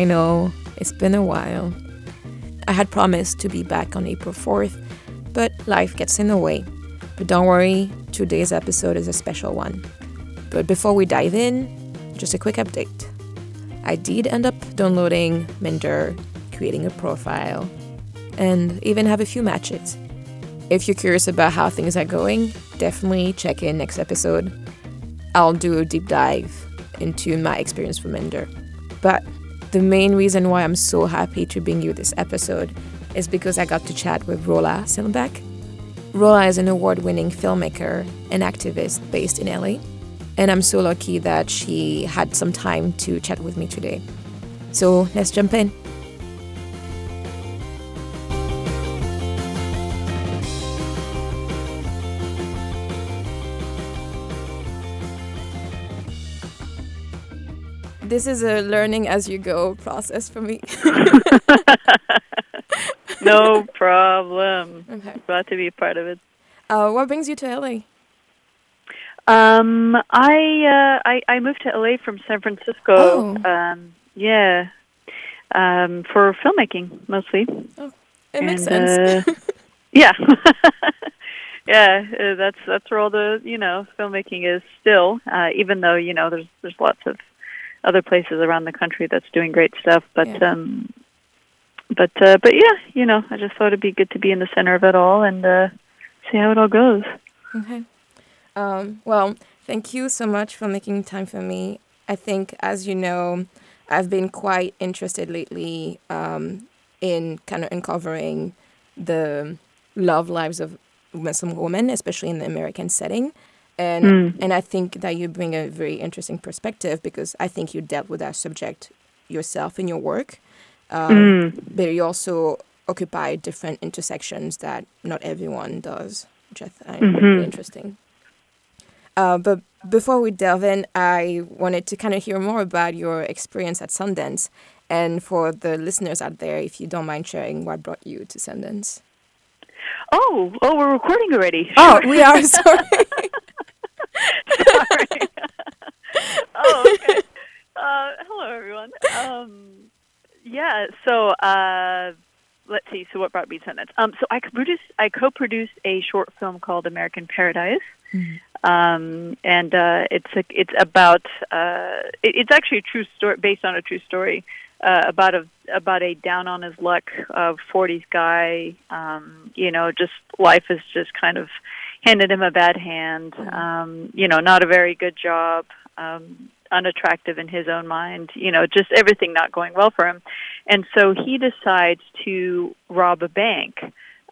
I know, it's been a while. I had promised to be back on April 4th, but life gets in the way. But don't worry, today's episode is a special one. But before we dive in, just a quick update. I did end up downloading Minder, creating a profile, and even have a few matches. If you're curious about how things are going, definitely check in next episode. I'll do a deep dive into my experience with Minder. But the main reason why I'm so happy to bring you this episode is because I got to chat with Rolla Selbak. Rolla is an award winning filmmaker and activist based in LA, and I'm so lucky that she had some time to chat with me today. So let's jump in. This is a learning as you go process for me. no problem. okay. Glad to be a part of it. Uh, what brings you to LA? Um, I, uh, I I moved to LA from San Francisco. Oh. Um, yeah, um, for filmmaking mostly. Oh, It makes And, sense. uh, yeah, yeah. Uh, that's that's where all the you know filmmaking is still. Uh, even though you know there's there's lots of other places around the country that's doing great stuff, but Yeah. um, but uh, but yeah, you know, I just thought it'd be good to be in the center of it all and uh, see how it all goes. Okay. Um, well, thank you so much for making time for me. I think, as you know, I've been quite interested lately um, in kind of uncovering the love lives of Muslim women, especially in the American setting. And, Mm. and I think that you bring a very interesting perspective because I think you dealt with that subject yourself in your work. Um, Mm. but you also occupy different intersections that not everyone does, which I find Mhm. really interesting. Uh, but before we delve in, I wanted to kind of hear more about your experience at Sundance. And for the listeners out there, if you don't mind sharing what brought you to Sundance. Oh, oh, we're recording already. Oh, we are sorry. Sorry. oh, okay. Uh, hello, everyone. Um, yeah. So, uh, let's see. So, what brought me to Sundance? Um, so, I produced, I co-produced a short film called American Paradise, um, and uh, it's a, it's about uh, it, it's actually a true story based on a true story uh, about a about a down on his luck uh, 40s guy. Um, you know, just life is just kind of handed him a bad hand. Um, you know, not a very good job. Um, unattractive in his own mind. You know, just everything not going well for him, and so he decides to rob a bank.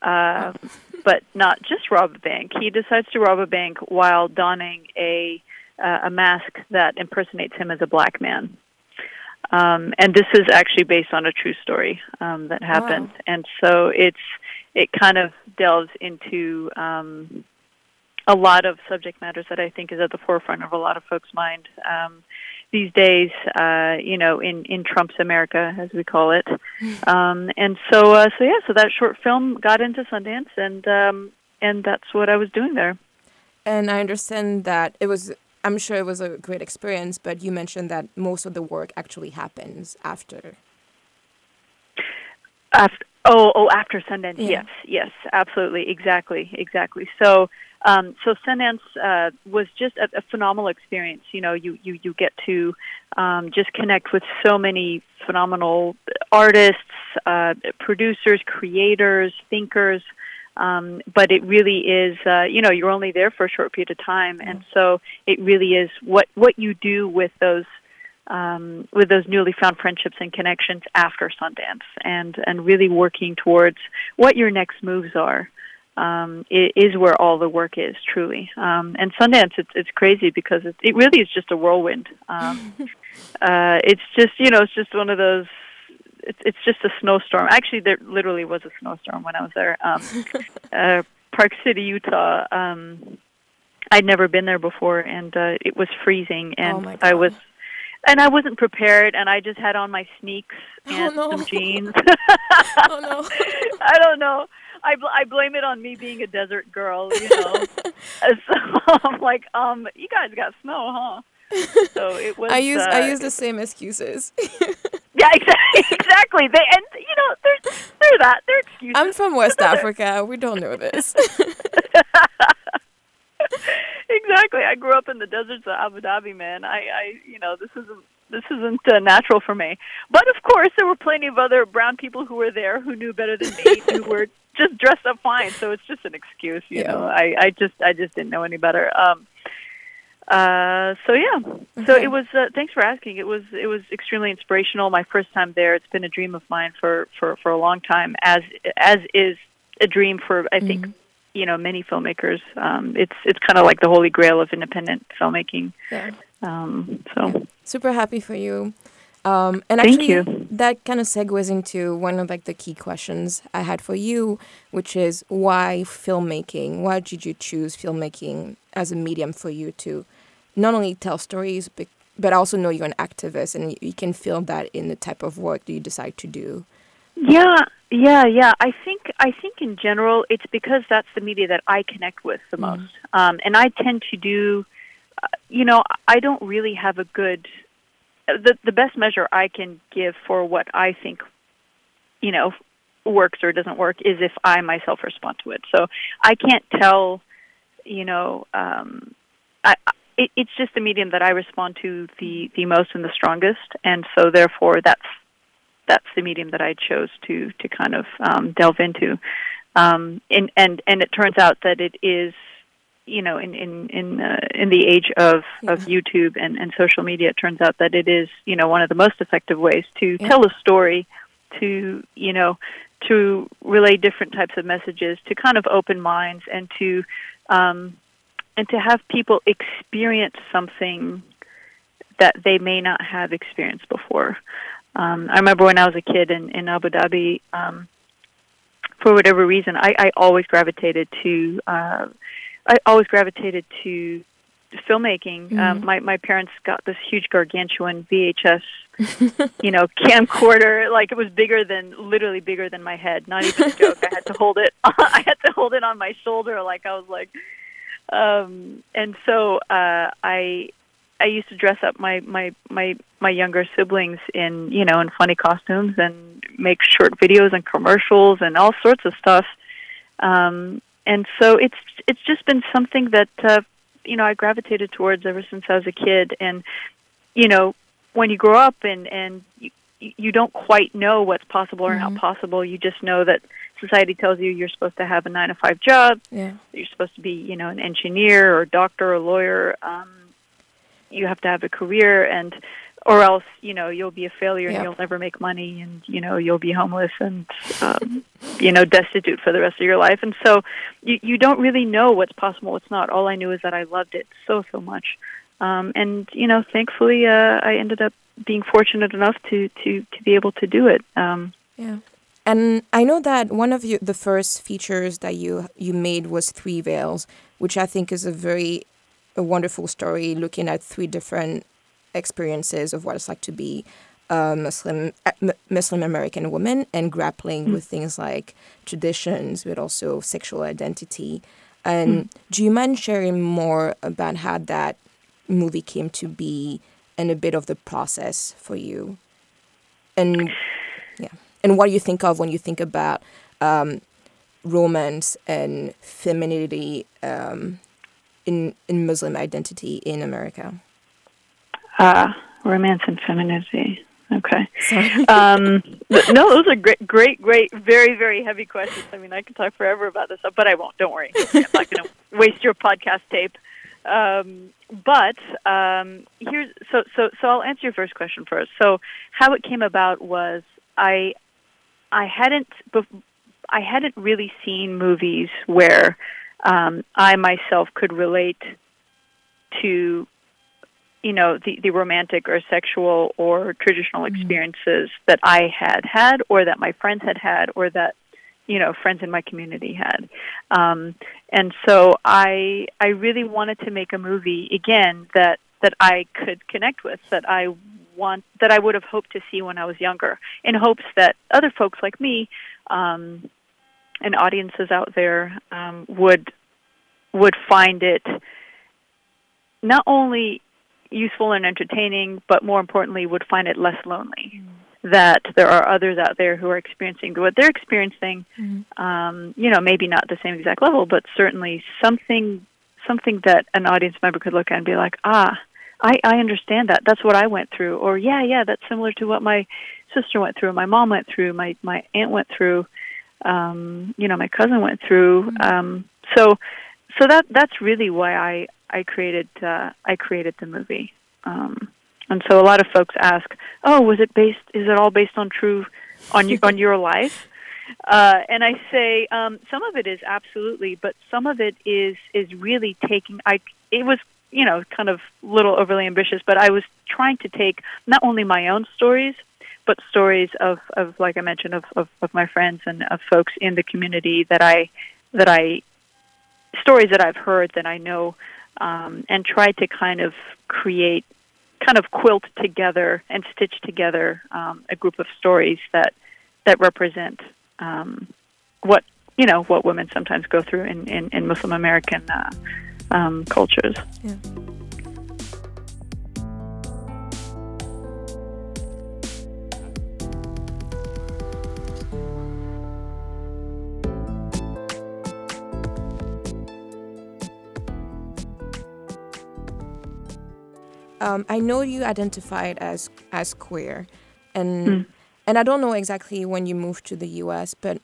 Uh, but not just rob a bank. He decides to rob a bank while donning a uh, a mask that impersonates him as a black man. Um, and this is actually based on a true story um, that happened. And so it's it kind of delves into um, a lot of subject matters that I think is at the forefront of a lot of folks' mind um, these days. Uh, you know, in in Trump's America, as we call it. Um, and so, uh, so yeah, so that short film got into Sundance, and um, and that's what I was doing there. And I understand that it was, I'm sure it was a great experience, but you mentioned that most of the work actually happens after. After, oh, oh, after Sundance, Yeah. yes, yes, absolutely, exactly, exactly. So, um, so Sundance uh, was just a, a phenomenal experience. You know, you you you get to um, just connect with so many phenomenal artists, uh, producers, creators, thinkers. Um, but it really is, uh, you know, you're only there for a short period of time, and so it really is what what you do with those um, with those newly found friendships and connections after Sundance, and and really working towards what your next moves are. Um, is where all the work is truly, um, and Sundance it's it's crazy because it, it really is just a whirlwind. Um, uh, it's just you know it's just one of those. It's it's just a snowstorm. Actually, there literally was a snowstorm when I was there. Um, uh, Park City, Utah. Um, I'd never been there before, and uh, it was freezing, and Oh I was and I wasn't prepared, and I just had on my sneaks Oh, and no. some jeans. Oh, no. I don't know. I bl- I blame it on me being a desert girl, you know. So I'm like, um, you guys got snow, huh? So it was. I use uh, I use the same excuses. Yeah, exactly. exactly. They and you know they're they're that they're excuses. I'm from West Africa. We don't know this. exactly. I grew up in the deserts of Abu Dhabi, man. I, I, you know, this isn't this isn't uh, natural for me. But of course, there were plenty of other brown people who were there who knew better than me, who were just dressed up fine. So it's just an excuse, you Yeah. know. I, I just, I just didn't know any better. Um, uh, so yeah, so Okay. it was. Uh, thanks for asking. It was, it was extremely inspirational. My first time there. It's been a dream of mine for for for a long time. As as is a dream for I think Mhm. You know many filmmakers. Um, it's it's kind of like the holy grail of independent filmmaking. Yeah. Um, so Super happy for you. Um, and Thank actually, you. that kind of segues into one of like the key questions I had for you, which is why filmmaking? Why did you choose filmmaking as a medium for you to not only tell stories, but, but also know you're an activist and you, you can feel that in the type of work that you decide to do? yeah, yeah, yeah. I think I think in general it's because that's the media that I connect with the Mhm. most, um, and I tend to do. Uh, you know, I don't really have a good. The the best measure I can give for what I think, you know, works or doesn't work is if I myself respond to it. So I can't tell, you know, um, I, I- it, it's just the medium that I respond to the the most and the strongest, and so therefore that's that's the medium that I chose to to kind of um, delve into. Um, and and and it turns out that it is, you know, in in in uh, in the age of of YouTube and and social media, it turns out that it is, you know, one of the most effective ways to Yeah. tell a story, to you know, to relay different types of messages, to kind of open minds, and to um, and to have people experience something that they may not have experienced before. Um, I remember when I was a kid in, in Abu Dhabi, um, for whatever reason, I, I always gravitated to uh, I always gravitated to filmmaking. Um, Mhm. my my parents got this huge gargantuan VHS, you know, camcorder. Like it was bigger than literally bigger than my head. Not even a joke. I had to hold it. I had to hold it on my shoulder. Like I was like, um, and so uh, I I used to dress up my my my my younger siblings in you know in funny costumes and make short videos and commercials and all sorts of stuff. Um, and so it's it's just been something that uh, you know I gravitated towards ever since I was a kid. And you know when you grow up and and you, you don't quite know what's possible or Mhm. not possible. You just know that society tells you you're supposed to have a nine to five job Yeah. you're supposed to be, you know, an engineer or doctor or lawyer. Um, you have to have a career, and or else, you know, you'll be a failure and you'll never make money, and you know, you'll be homeless and um, you know, destitute for the rest of your life. And so, you you don't really know what's possible, what's not. All I knew is that I loved it so so much, um, and you know, thankfully, uh, I ended up being fortunate enough to to to be able to do it. Um, Yeah. And I know that one of you, the first features that you you made was Three Veils, which I think is a very a wonderful story looking at three different experiences of what it's like to be a Muslim uh, M- Muslim American woman and grappling with things like traditions, but also sexual identity. And do you mind sharing more about how that movie came to be and a bit of the process for you? And yeah, and what do you think of when you think about um, romance and femininity um, in in Muslim identity in America. uh, romance and femininity. Okay. Um, no, those are great, great, great, very, very heavy questions. I mean, I could talk forever about this, but I won't. Don't worry. I'm not going to waste your podcast tape. Um, but um, here's so so so I'll answer your first question first. So how it came about was I I hadn't I hadn't really seen movies where um, I myself could relate to you know the the romantic or sexual or traditional experiences that I had had or that my friends had had or that you know friends in my community had. Um and so I I really wanted to make a movie again that that I could connect with that I want that I would have hoped to see when I was younger in hopes that other folks like me um and audiences out there um would would find it not only useful and entertaining, but more importantly, would find it less lonely. that there are others out there who are experiencing what they're experiencing. Mm-hmm. Um, you know, maybe not the same exact level, but certainly something something that an audience member could look at and be like, ah, I, I understand that. That's what I went through. Or yeah, yeah, that's similar to what my sister went through, my mom went through, my my aunt went through, um, you know, my cousin went through. Mm-hmm. Um, so so that that's really why I I created uh, I created the movie. Um, and so a lot of folks ask, "Oh, was it based? Is it all based on true on on your life?" Uh, and I say um, some of it is absolutely, but some of it is is really taking. I it was you know kind of little overly ambitious, but I was trying to take not only my own stories, but stories of of like I mentioned of of, of my friends and of folks in the community that I that I stories that I've heard that I know, um, and try to kind of create kind of quilt together and stitch together um, a group of stories that that represent um, what you know what women sometimes go through in in, in Muslim American uh, um, cultures. Yeah. Um, I know you identified as as queer, and mm. and I don't know exactly when you moved to the U.S., but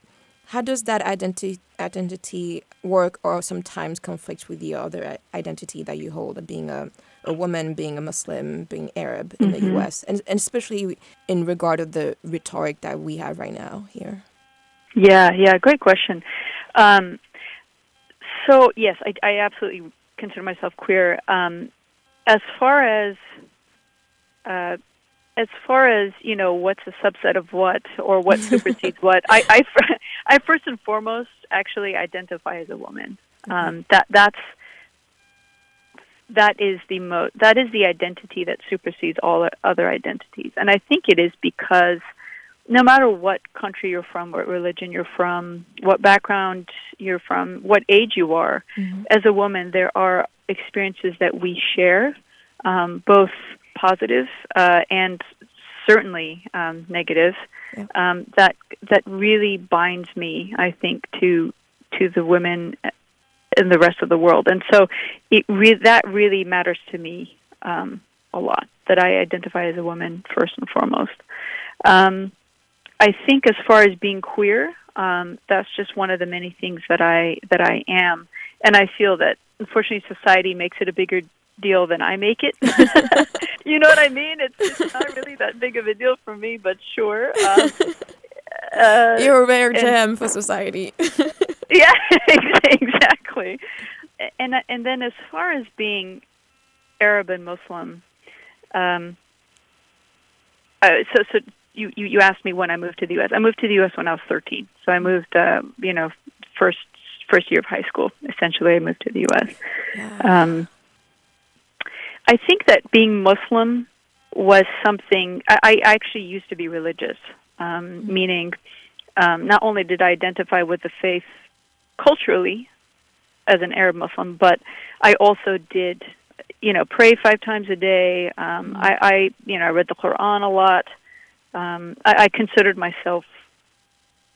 how does that identity identity work, or sometimes conflict with the other identity that you hold, being a a woman, being a Muslim, being Arab in mm-hmm. the U.S., and, and especially in regard of the rhetoric that we have right now here. Yeah, yeah, great question. Um, so yes, I, I absolutely consider myself queer. Um, as far as uh, as far as you know, what's a subset of what or what supersedes what? I, I, I first and foremost actually identify as a woman. Mm-hmm. Um, that that's that is the mo- that is the identity that supersedes all other identities, and I think it is because no matter what country you're from, what religion you're from, what background you're from, what age you are, mm-hmm. as a woman, there are experiences that we share, um, both positive uh, and certainly um, negative. Yeah. Um, that that really binds me, I think, to to the women in the rest of the world, and so it re- that really matters to me um, a lot. That I identify as a woman first and foremost. I think, as far as being queer, um, that's just one of the many things that I that I am, and I feel that unfortunately society makes it a bigger deal than I make it. you know what I mean? It's, it's not really that big of a deal for me, but sure. Um, uh, You're a rare gem for society. yeah, exactly. And and then as far as being Arab and Muslim, um, uh, so so you, you you asked me when I moved to the U.S. I moved to the U.S. when I was 13. So I moved, uh, you know, first first year of high school. Essentially, I moved to the U.S. Yeah. Um, I think that being Muslim was something. I, I actually used to be religious, um, mm-hmm. meaning um, not only did I identify with the faith culturally as an Arab Muslim, but I also did, you know, pray five times a day. Um, mm-hmm. I, I, you know, I read the Quran a lot. Um, I, I considered myself,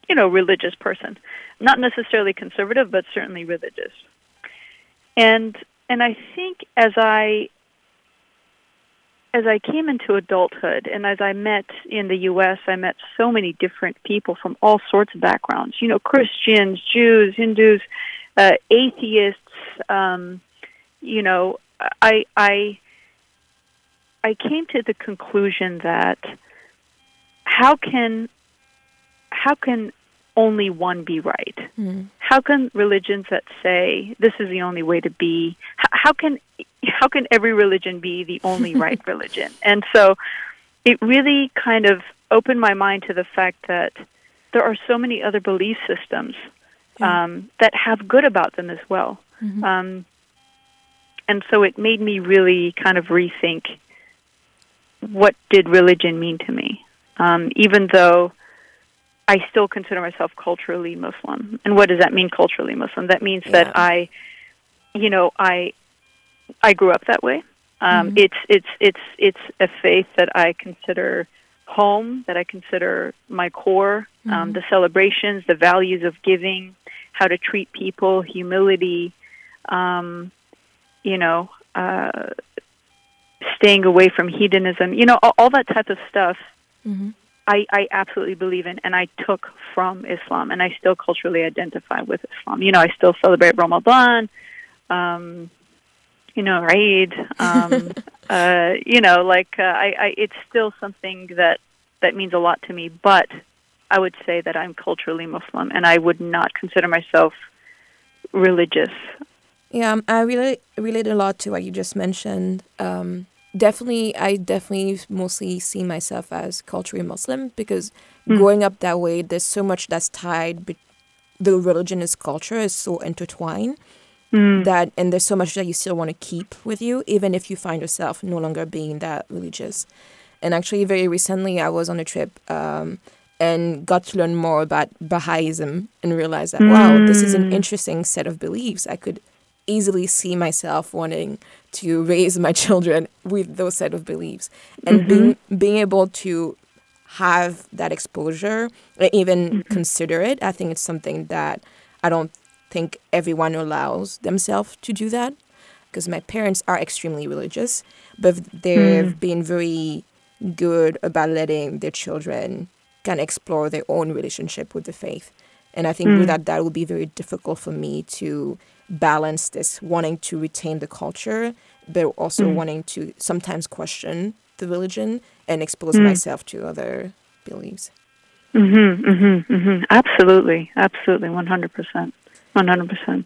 you know, religious person, not necessarily conservative, but certainly religious. And and I think as I as I came into adulthood and as I met in the U.S., I met so many different people from all sorts of backgrounds. You know, Christians, Jews, Hindus, uh, atheists. Um, you know, I I I came to the conclusion that how can how can only one be right? Mm. How can religions that say this is the only way to be? How, how can how can every religion be the only right religion? And so it really kind of opened my mind to the fact that there are so many other belief systems um, that have good about them as well. Mm-hmm. Um, and so it made me really kind of rethink what did religion mean to me, um, even though I still consider myself culturally Muslim. And what does that mean, culturally Muslim? That means yeah. that I, you know, I I grew up that way. Um, mm-hmm. It's it's it's it's a faith that I consider home that I consider my core. Um, the celebrations, the values of giving, how to treat people, humility, um, you know, uh, staying away from hedonism, you know, all, all that type of stuff. Mhm. I, I absolutely believe in, and I took from Islam, and I still culturally identify with Islam. You know, I still celebrate Ramadan, um, you know, Eid. Um, uh, you know, like uh, I, I, it's still something that that means a lot to me. But I would say that I'm culturally Muslim, and I would not consider myself religious. Yeah, um, I relate relate a lot to what you just mentioned. Um, definitely, I definitely mostly see myself as culturally Muslim because hmm. growing up that way, there's so much that's tied. Be- the religion is culture is so intertwined hmm. that, and there's so much that you still want to keep with you, even if you find yourself no longer being that religious. And actually, very recently, I was on a trip. Um, and got to learn more about Baha'ism and realized that, wow, this is an hmm. interesting set of beliefs. I could easily see myself wanting to raise my children with those set of beliefs. And mm-hmm. being being able to have that exposure and even mm-hmm. consider it i think it's something that i don't think everyone allows themselves to do that because my parents are extremely religious but they've mm. been very good about letting their children kind of explore their own relationship with the faith. And i think mm. without that would be very difficult for me to balance this wanting to retain the culture but also wanting to sometimes question the religion and expose myself to other beliefs. Mm-hmm, mm-hmm, mm-hmm. Absolutely, absolutely, one hundred percent, one hundred percent.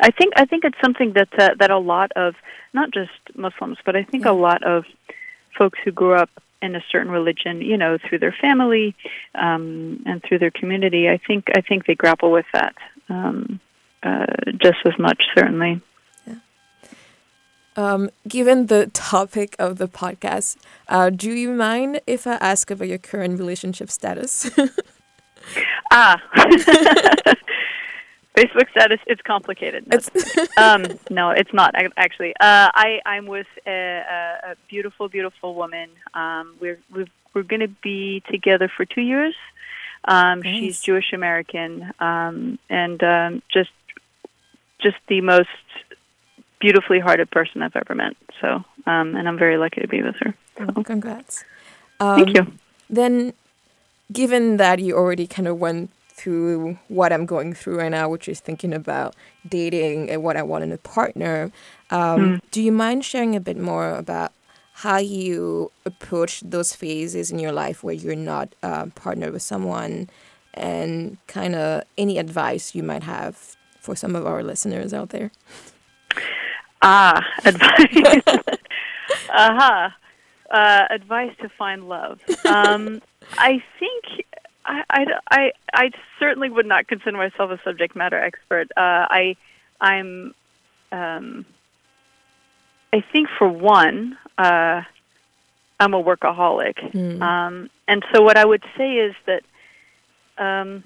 I think I think it's something that uh, that a lot of not just Muslims, but I think a lot of folks who grew up in a certain religion, you know, through their family um, and through their community, I think I think they grapple with that. Um, uh, just as much, certainly. um, given the topic of the podcast uh, do you mind if i ask about your current relationship status Ah, Facebook status. It's complicated. No, um, no, it's not actually. Uh, I I'm with a, a, a beautiful, beautiful woman. Um, we're we're we're going to be together for two years. Um, She's Jewish American, um, and um, just just the most beautifully hearted person I've ever met. So, um, and I'm very lucky to be with her. Oh, congrats Thank Um, you. then given that you already kind of went through what i'm going through right now which is thinking about dating and what i want in a partner um, do you mind sharing a bit more about how you approach those phases in your life where you're not uh, partnered with someone and kind of any advice you might have for some of our listeners out there Ah, advice. Aha. Uh, advice to find love. Um, I think I, I, I, I certainly would not consider myself a subject matter expert. Uh, I, I'm, um, I think for one, uh, I'm a workaholic. Um, and so what I would say is that um,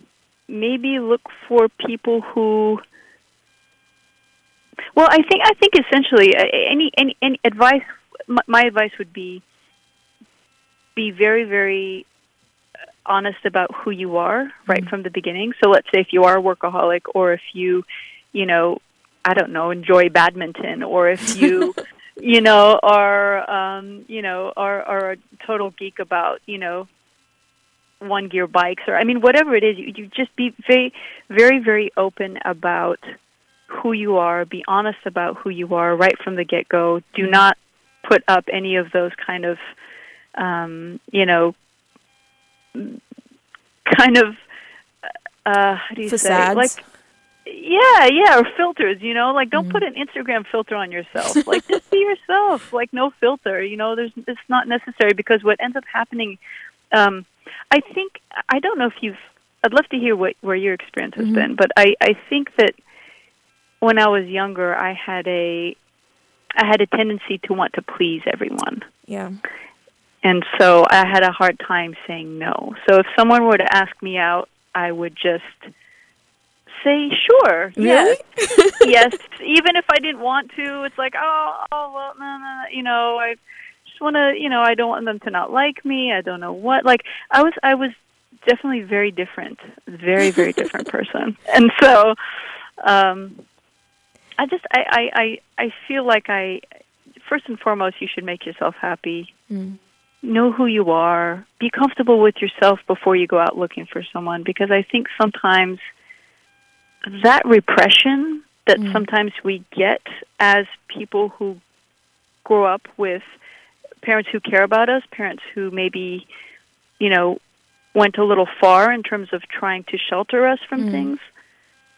maybe look for people who well, I think I think essentially uh, any any any advice. My, my advice would be be very very uh, honest about who you are right from the beginning. So let's say if you are a workaholic, or if you, you know, I don't know, enjoy badminton, or if you, you know, are um, you know are are a total geek about you know one gear bikes or I mean whatever it is, you, you just be very very very open about who you are, be honest about who you are right from the get go. Do not put up any of those kind of, um, you know, kind of, uh, how do you Facades? say, like, yeah, yeah, or filters. You know, like don't put an Instagram filter on yourself. Like just be yourself. Like no filter. You know, there's it's not necessary because what ends up happening. Um, I think I don't know if you've. I'd love to hear what where your experience has mm-hmm. been, but I I think that when I was younger, I had a I had a tendency to want to please everyone. yeah And so I had a hard time saying no. So if someone were to ask me out, I would just say sure. Yes. yes. Even if I didn't want to, it's like, oh, oh well, no, no, no, you know, I just want to, you know, I don't want them to not like me. I don't know what. Like I was, I was definitely very different, very, very different person. And so, um, I just, I, I, I, I feel like I, first and foremost, you should make yourself happy. Mm. Know who you are. Be comfortable with yourself before you go out looking for someone, because I think sometimes that repression that Mm. sometimes we get as people who grow up with parents who care about us, parents who maybe, you know, went a little far in terms of trying to shelter us from Mm. things.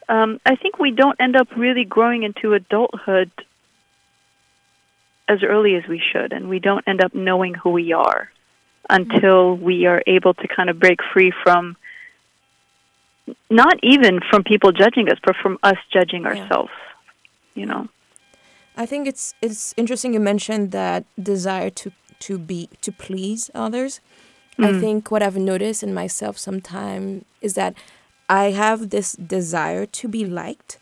Um, I think we don't end up really growing into adulthood as early as we should, and we don't end up knowing who we are until we are able to kind of break free from not even from people judging us, but from us judging Yeah. ourselves. You know. I think it's it's interesting you mentioned that desire to to be to please others. I Mm. think what I've noticed in myself sometimes is that I have this desire to be liked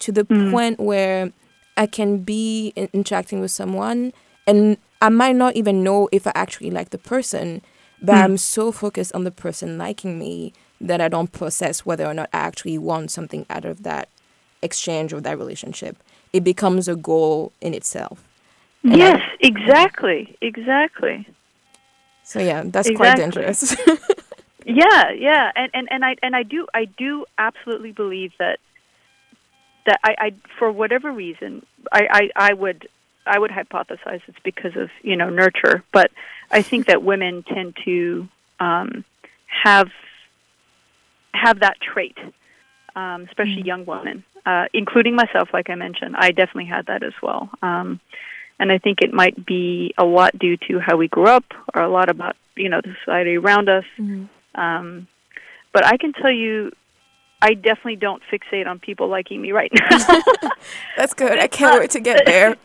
to the Mm. point where I can be in- interacting with someone and I might not even know if I actually like the person, but Mm. I'm so focused on the person liking me that I don't process whether or not I actually want something out of that exchange or that relationship. It becomes a goal in itself. And I- yes, exactly, exactly. So yeah, that's quite dangerous. Yeah, yeah, and and and I and I do I do absolutely believe that that I, I for whatever reason I, I I would I would hypothesize it's because of you know nurture, but I think that women tend to um, have have that trait, um, especially Mm. young women, uh, including myself. Like I mentioned, I definitely had that as well. Um, and I think it might be a lot due to how we grew up, or a lot about you know the society around us. Mhm. Um, but I can tell you, I definitely don't fixate on people liking me right now. That's good. I can't wait to get there.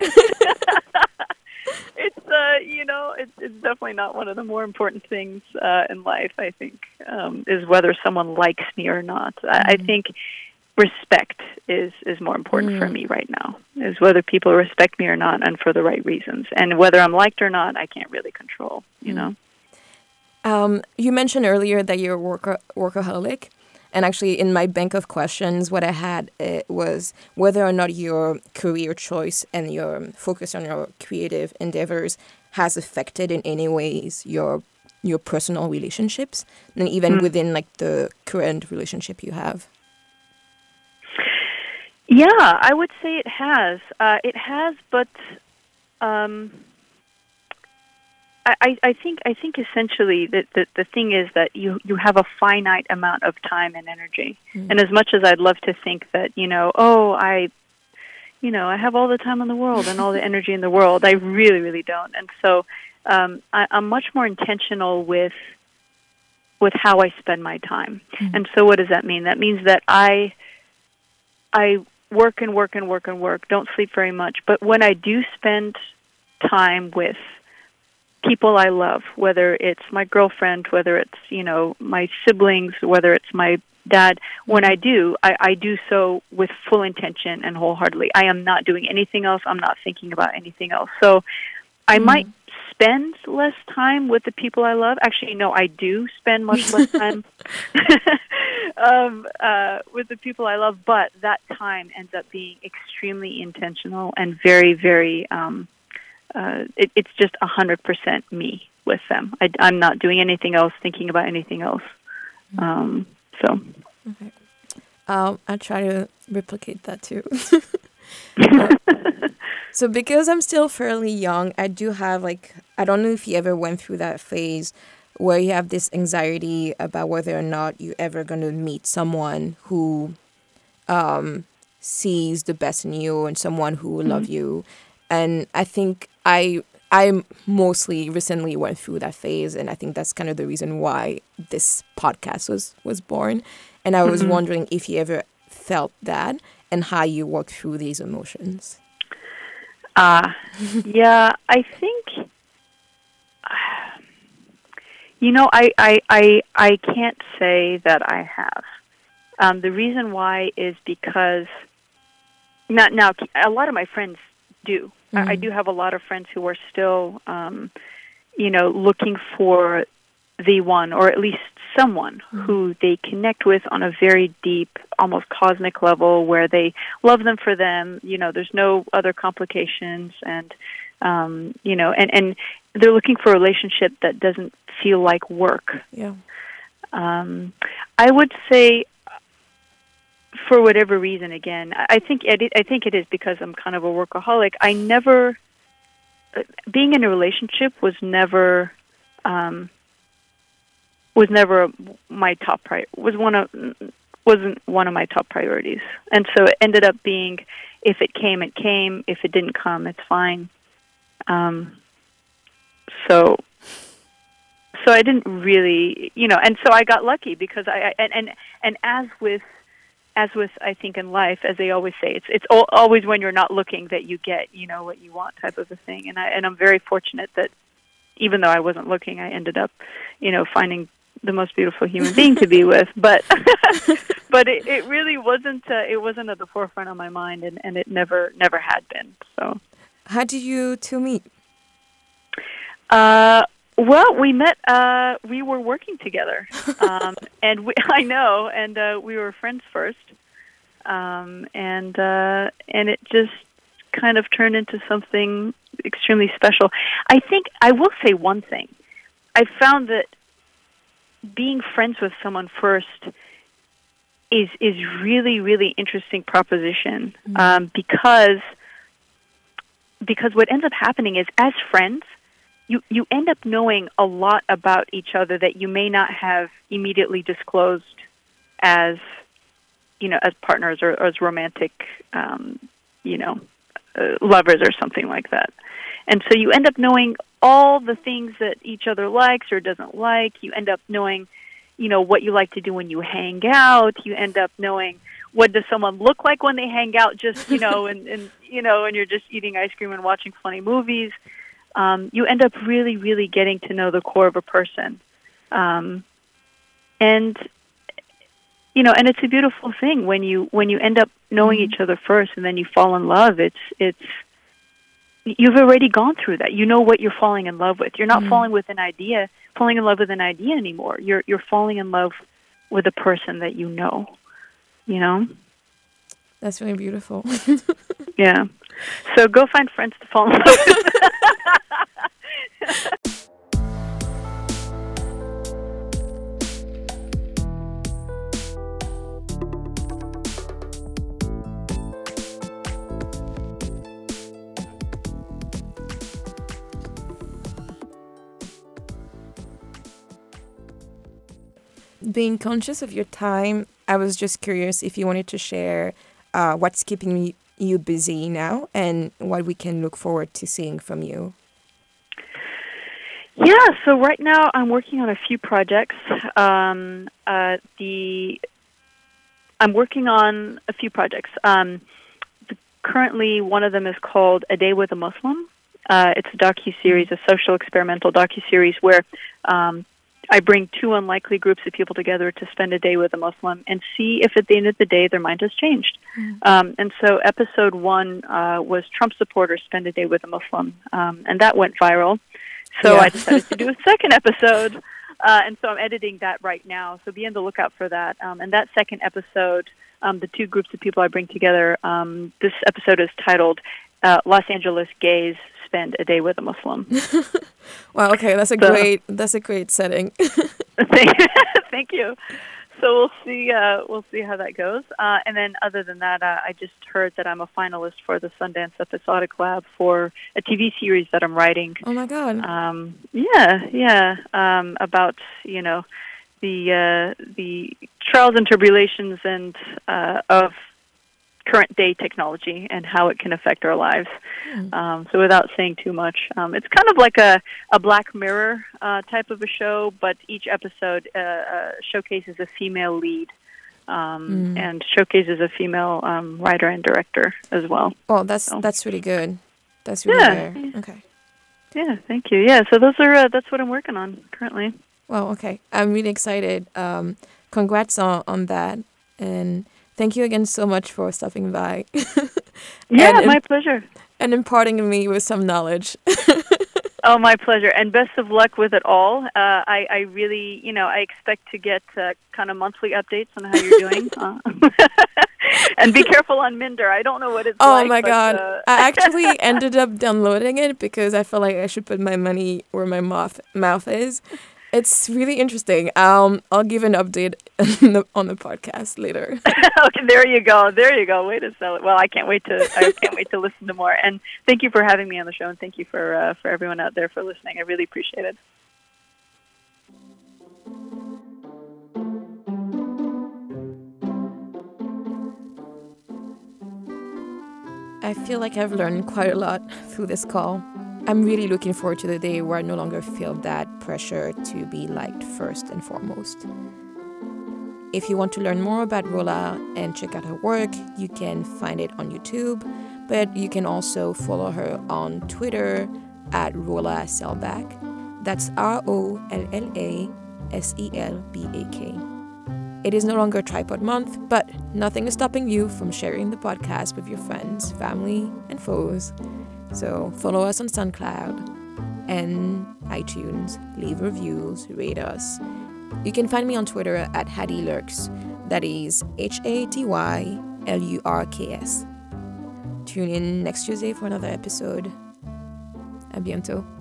it's uh, you know, it's it's definitely not one of the more important things uh, in life. I think um, is whether someone likes me or not. I, I Mhm. think respect is is more important for Mm. me right now. Is whether people respect me or not, and for the right reasons, and whether I'm liked or not, I can't really control. You Mm. know. Um, you mentioned earlier that you're a worker, workaholic. And actually, in my bank of questions, what I had uh, was whether or not your career choice and your focus on your creative endeavors has affected in any ways your your personal relationships, and even Mm. within like the current relationship you have. Yeah, I would say it has. Uh, it has, but um, I, I- I think I think essentially that the, the thing is that you you have a finite amount of time and energy. Mm. And as much as I'd love to think that you know, oh, I, you know, I have all the time in the world and all the energy in the world, I really, really don't. And so um, I, I'm much more intentional with with how I spend my time. Mhm. And so, what does that mean? That means that I I work and work and work and work, don't sleep very much. But when I do spend time with people I love, whether it's my girlfriend, whether it's, you know, my siblings, whether it's my dad, when I do, I, I do so with full intention and wholeheartedly. I am not doing anything else. I'm not thinking about anything else. So I Mm. might spend less time with the people I love. Actually, no, I do spend much less time um, uh, with the people I love, but that time ends up being extremely intentional and very, very. Um, uh, it, it's just a hundred percent me with them. I, I'm not doing anything else, thinking about anything else. Um, so, Okay. Um, I try to replicate that too. so because I'm still fairly young, I do have like I don't know if you ever went through that phase where you have this anxiety about whether or not you're ever going to meet someone who um, sees the best in you and someone who will love you. And I think I I mostly recently went through that phase, and I think that's kind of the reason why this podcast was was born. And I was Mhm. wondering if you ever felt that and how you work through these emotions. uh, yeah, I think. You know, I, I, I, I can't say that I have. Um, the reason why is because now, now a lot of my friends do. I, I Mhm. do have a lot of friends who are still um, you know, looking for the one, or at least someone who they connect with on a very deep, almost cosmic level, where they love them for them. You know, there's no other complications, and um, you know, and and they're looking for a relationship that doesn't feel like work. Yeah. Um, I would say, for whatever reason, again, I think it, I think it is because I'm kind of a workaholic. I never uh, being in a relationship was never um, was never my top pri was one of wasn't one of my top priorities, and so it ended up being if it came, it came. If it didn't come, it's fine. Um, so so I didn't really, you know, and so I got lucky because I, I and and and as with as with I think in life, as they always say, it's it's al- always when you're not looking that you get, you know, what you want type of a thing. And I and I'm very fortunate that even though I wasn't looking, I ended up, you know, finding the most beautiful human being to be with. But but it, it really wasn't uh, it wasn't at the forefront of my mind, and and it never never had been. So. How did you two meet? Uh, well, we met. Uh, we were working together, um, and we, I know, and uh, we were friends first, um, and uh, and it just kind of turned into something extremely special. I think I will say one thing. I found that being friends with someone first is is really really interesting proposition um, because because what ends up happening is as friends you you end up knowing a lot about each other that you may not have immediately disclosed as you know as partners or, or as romantic um, you know uh, lovers or something like that. And so you end up knowing all the things that each other likes or doesn't like. You end up knowing you know what you like to do when you hang out. You end up knowing what does someone look like when they hang out just you know and, and you know and you're just eating ice cream and watching funny movies um, you end up really, really getting to know the core of a person. Um, and you know, and it's a beautiful thing when you when you end up knowing each other first and then you fall in love. It's it's you've already gone through that. You know what you're falling in love with. You're not Mhm. falling with an idea, falling in love with an idea anymore. You're you're falling in love with a person that you know. You know? That's really beautiful. Yeah. So go find friends to fall in love with. Being conscious of your time, I was just curious if you wanted to share uh, what's keeping you busy now and what we can look forward to seeing from you. Yeah, so right now I'm working on a few projects. Um, uh, the I'm working on a few projects. Um, the, currently, one of them is called A Day with a Muslim. Uh, it's a docu series, a social experimental docu series where um, I bring two unlikely groups of people together to spend a day with a Muslim and see if at the end of the day their mind has changed. Um, and so, episode one uh, was Trump supporters spend a day with a Muslim, um, and that went viral. So Yeah. I decided to do a second episode, uh, and so I'm editing that right now. So be on the lookout for that. Um, and that second episode, um, the two groups of people I bring together, um, this episode is titled uh, "Los Angeles Gays Spend a Day with a Muslim." Wow, okay, that's a So- great that's a great setting. thank, thank you. So we'll see. Uh, we'll see how that goes. Uh, and then, other than that, uh, I just heard that I'm a finalist for the Sundance Episodic Lab for a TV series that I'm writing. oh my god. Um, yeah, yeah. Um, about you know the uh, the trials and tribulations and uh, of current day technology and how it can affect our lives. Hmm. Um, so without saying too much, um, it's kind of like a, a Black Mirror uh, type of a show, but each episode uh, uh, showcases a female lead um, Mm. and showcases a female um, writer and director as well. Oh, that's so- that's really good. That's really Yeah. rare. Okay. Yeah, thank you. Yeah, so those are uh, that's what I'm working on currently. Well, okay. I'm really excited. Um, congrats on, on that. And thank you again so much for stopping by Yeah, my pleasure. and imparting me with some knowledge. Oh, my pleasure, and best of luck with it all. Uh, I, I really, you know, I expect to get uh, kind of monthly updates on how you're doing. Uh, and be careful on Minder. I don't know what it's oh like. Oh, my but, god. uh, I actually ended up downloading it because I felt like I should put my money where my mouth mouth is. It's really interesting. Um, I'll give an update on the, on the podcast later. okay, there you go. There you go. Way to sell it. Well, I can't wait to I can't wait to listen to more. And thank you for having me on the show, and thank you for uh, for everyone out there for listening. I really appreciate it. I feel like I've learned quite a lot through this call. I'm really looking forward to the day where I no longer feel that pressure to be liked first and foremost. If you want to learn more about Rolla and check out her work, you can find it on YouTube, but you can also follow her on Twitter at Rolla Selbak. That's R O L L A S E L B A K. It is no longer Trypod Month, but nothing is stopping you from sharing the podcast with your friends, family, and foes. So follow us on SoundCloud and iTunes, leave reviews, rate us. You can find me on Twitter at Hattie Lurks. That is H A T Y L U R K S. Tune in next Tuesday for another episode. A bientôt.